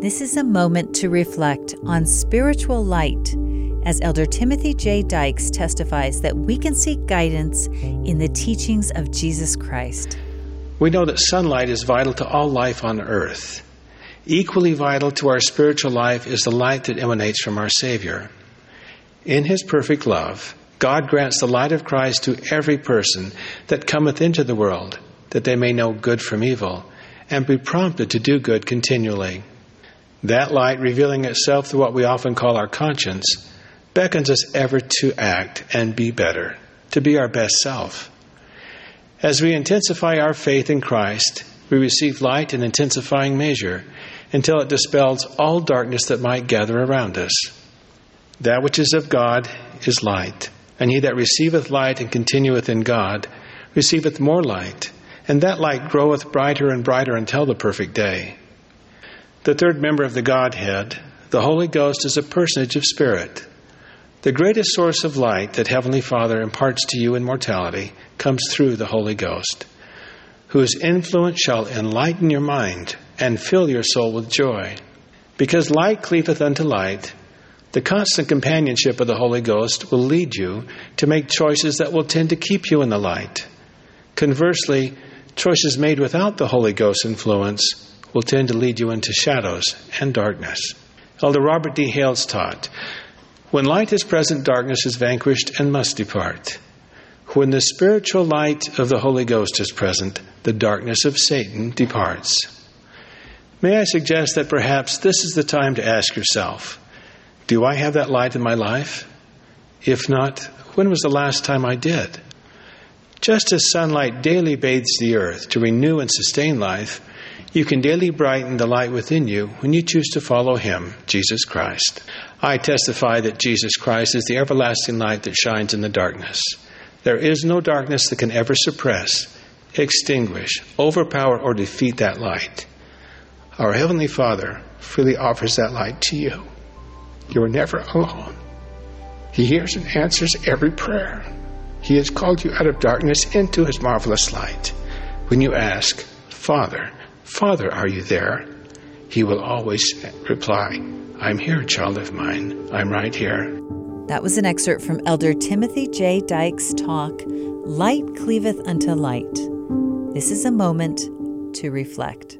This is a moment to reflect on spiritual light as Elder Timothy J. Dyches testifies that we can seek guidance in the teachings of Jesus Christ. We know that sunlight is vital to all life on earth. Equally vital to our spiritual life is the light that emanates from our Savior. In His perfect love, God grants the light of Christ to every person that cometh into the world, that they may know good from evil, and be prompted to do good continually. That light, revealing itself through what we often call our conscience, beckons us ever to act and be better, to be our best self. As we intensify our faith in Christ, we receive light in intensifying measure until it dispels all darkness that might gather around us. That which is of God is light, and he that receiveth light and continueth in God receiveth more light, and that light groweth brighter and brighter until the perfect day. The third member of the Godhead, the Holy Ghost, is a personage of spirit. The greatest source of light that Heavenly Father imparts to you in mortality comes through the Holy Ghost, whose influence shall enlighten your mind and fill your soul with joy. Because light cleaveth unto light, the constant companionship of the Holy Ghost will lead you to make choices that will tend to keep you in the light. Conversely, choices made without the Holy Ghost influence will tend to lead you into shadows and darkness. Elder Robert D. Hales taught When light is present, darkness is vanquished and must depart. When the spiritual light of the Holy Ghost is present, the darkness of Satan departs. May I suggest that perhaps this is the time to ask yourself Do I have that light in my life? If not, when was the last time I did? Just as sunlight daily bathes the earth to renew and sustain life, you can daily brighten the light within you when you choose to follow Him, Jesus Christ. I testify that Jesus Christ is the everlasting light that shines in the darkness. There is no darkness that can ever suppress, extinguish, overpower, or defeat that light. Our Heavenly Father freely offers that light to you. You are never alone. He hears and answers every prayer. He has called you out of darkness into His marvelous light. When you ask, Father, Father, are you there? He will always reply, I'm here, child of mine. I'm right here. That was an excerpt from Elder Timothy J. Dyches' talk, Light Cleaveth Unto Light. This is a moment to reflect.